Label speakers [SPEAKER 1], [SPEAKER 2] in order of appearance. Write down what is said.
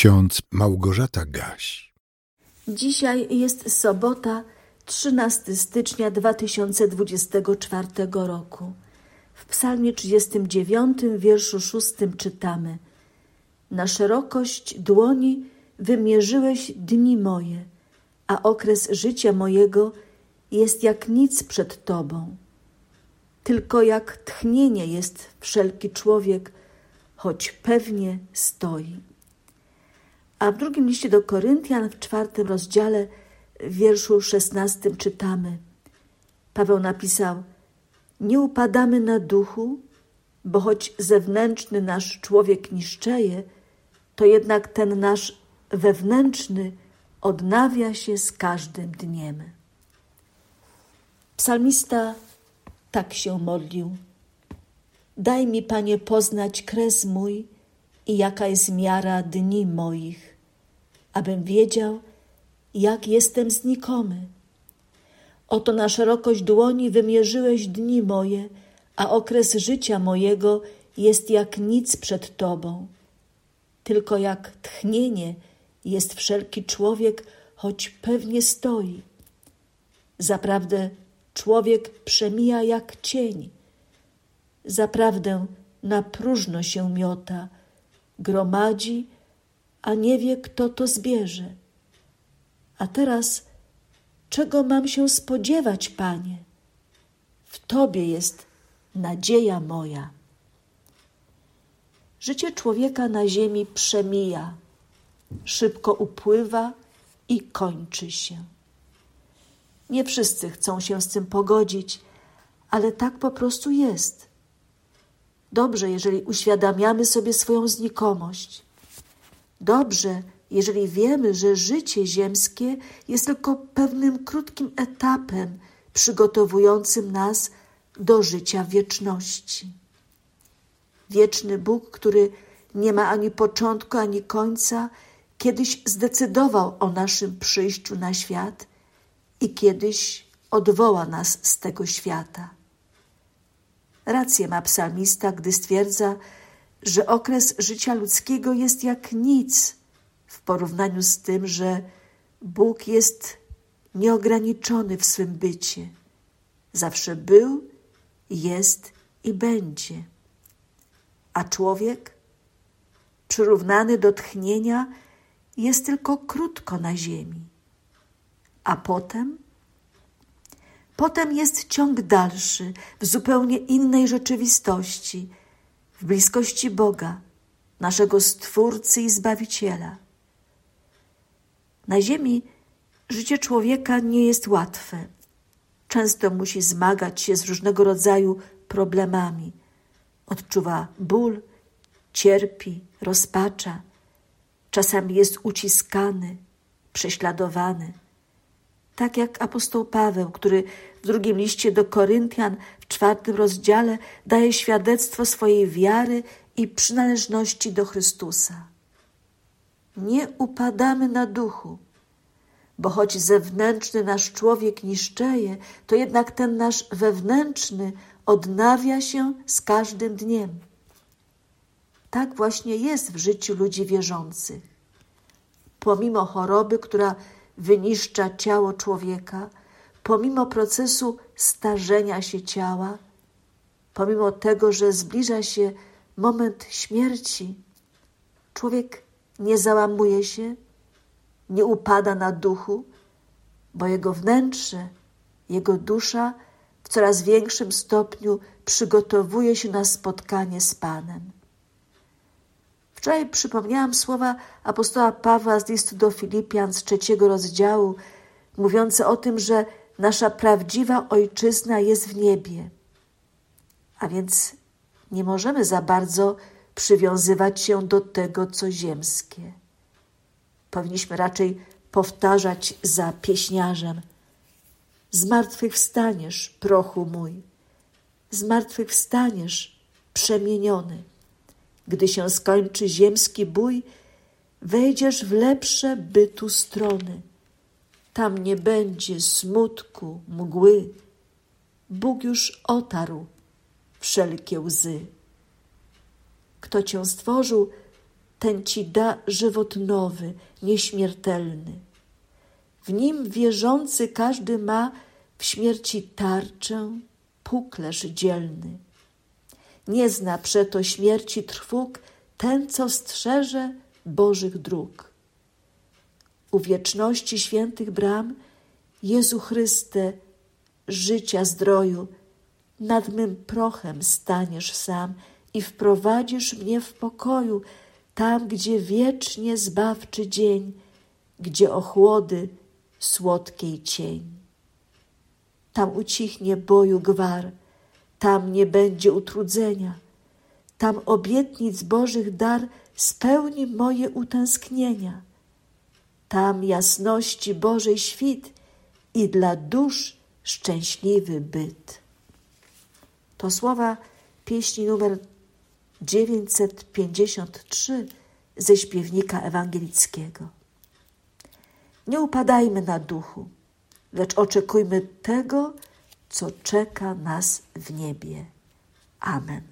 [SPEAKER 1] ksiądz Małgorzata Gaś.
[SPEAKER 2] Dzisiaj jest sobota, 13 stycznia 2024 roku. W psalmie 39, wierszu 6 czytamy Na szerokość dłoni wymierzyłeś dni moje, a okres życia mojego jest jak nic przed Tobą. Tylko jak tchnienie jest wszelki człowiek, choć pewnie stoi. A w drugim liście do Koryntian w czwartym rozdziale, w wierszu szesnastym czytamy. Paweł napisał: Nie upadamy na duchu, bo choć zewnętrzny nasz człowiek niszczeje, to jednak ten nasz wewnętrzny odnawia się z każdym dniem. Psalmista tak się modlił. Daj mi, Panie, poznać kres mój i jaka jest miara dni moich, abym wiedział, jak jestem znikomy. Oto na szerokość dłoni wymierzyłeś dni moje, a okres życia mojego jest jak nic przed Tobą. Tylko jak tchnienie jest wszelki człowiek, choć pewnie stoi. Zaprawdę człowiek przemija jak cień. Zaprawdę na próżno się miota, gromadzi, a nie wie, kto to zbierze. A teraz, czego mam się spodziewać, Panie? W Tobie jest nadzieja moja. Życie człowieka na ziemi przemija, szybko upływa i kończy się. Nie wszyscy chcą się z tym pogodzić, ale tak po prostu jest. Dobrze, jeżeli uświadamiamy sobie swoją znikomość. Dobrze, jeżeli wiemy, że życie ziemskie jest tylko pewnym krótkim etapem przygotowującym nas do życia wieczności. Wieczny Bóg, który nie ma ani początku, ani końca, kiedyś zdecydował o naszym przyjściu na świat i kiedyś odwoła nas z tego świata. Rację ma psalmista, gdy stwierdza, że okres życia ludzkiego jest jak nic w porównaniu z tym, że Bóg jest nieograniczony w swym bycie. Zawsze był, jest i będzie. A człowiek, przyrównany do tchnienia, jest tylko krótko na ziemi. A potem? Potem jest ciąg dalszy, w zupełnie innej rzeczywistości, w bliskości Boga, naszego Stwórcy i Zbawiciela. Na ziemi życie człowieka nie jest łatwe. Często musi zmagać się z różnego rodzaju problemami. Odczuwa ból, cierpi, rozpacza. Czasami jest uciskany, prześladowany. Tak jak apostoł Paweł, który w drugim liście do Koryntian w czwartym rozdziale daje świadectwo swojej wiary i przynależności do Chrystusa. Nie upadamy na duchu, bo choć zewnętrzny nasz człowiek niszczeje, to jednak ten nasz wewnętrzny odnawia się z każdym dniem. Tak właśnie jest w życiu ludzi wierzących. Pomimo choroby, która wyniszcza ciało człowieka, pomimo procesu starzenia się ciała, pomimo tego, że zbliża się moment śmierci, człowiek nie załamuje się, nie upada na duchu, bo jego wnętrze, jego dusza w coraz większym stopniu przygotowuje się na spotkanie z Panem. Wczoraj przypomniałam słowa apostoła Pawła z listu do Filipian z trzeciego rozdziału, mówiące o tym, że nasza prawdziwa ojczyzna jest w niebie. A więc nie możemy za bardzo przywiązywać się do tego, co ziemskie. Powinniśmy raczej powtarzać za pieśniarzem: Zmartwychwstaniesz, prochu mój, zmartwychwstaniesz, przemieniony. Gdy się skończy ziemski bój, wejdziesz w lepsze bytu strony. Tam nie będzie smutku, mgły. Bóg już otarł wszelkie łzy. Kto cię stworzył, ten ci da żywot nowy, nieśmiertelny. W nim wierzący każdy ma w śmierci tarczę, puklerz dzielny. Nie zna przeto śmierci trwóg ten, co strzeże Bożych dróg. U wieczności świętych bram, Jezu Chryste, życia zdroju, nad mym prochem staniesz sam i wprowadzisz mnie w pokoju, tam, gdzie wiecznie zbawczy dzień, gdzie ochłody słodkiej cień. Tam ucichnie boju gwar, tam nie będzie utrudzenia, tam obietnic Bożych dar spełni moje utęsknienia. Tam jasności Bożej świt i dla dusz szczęśliwy byt. To słowa pieśni numer 953 ze śpiewnika ewangelickiego. Nie upadajmy na duchu, lecz oczekujmy tego, co czeka nas w niebie. Amen.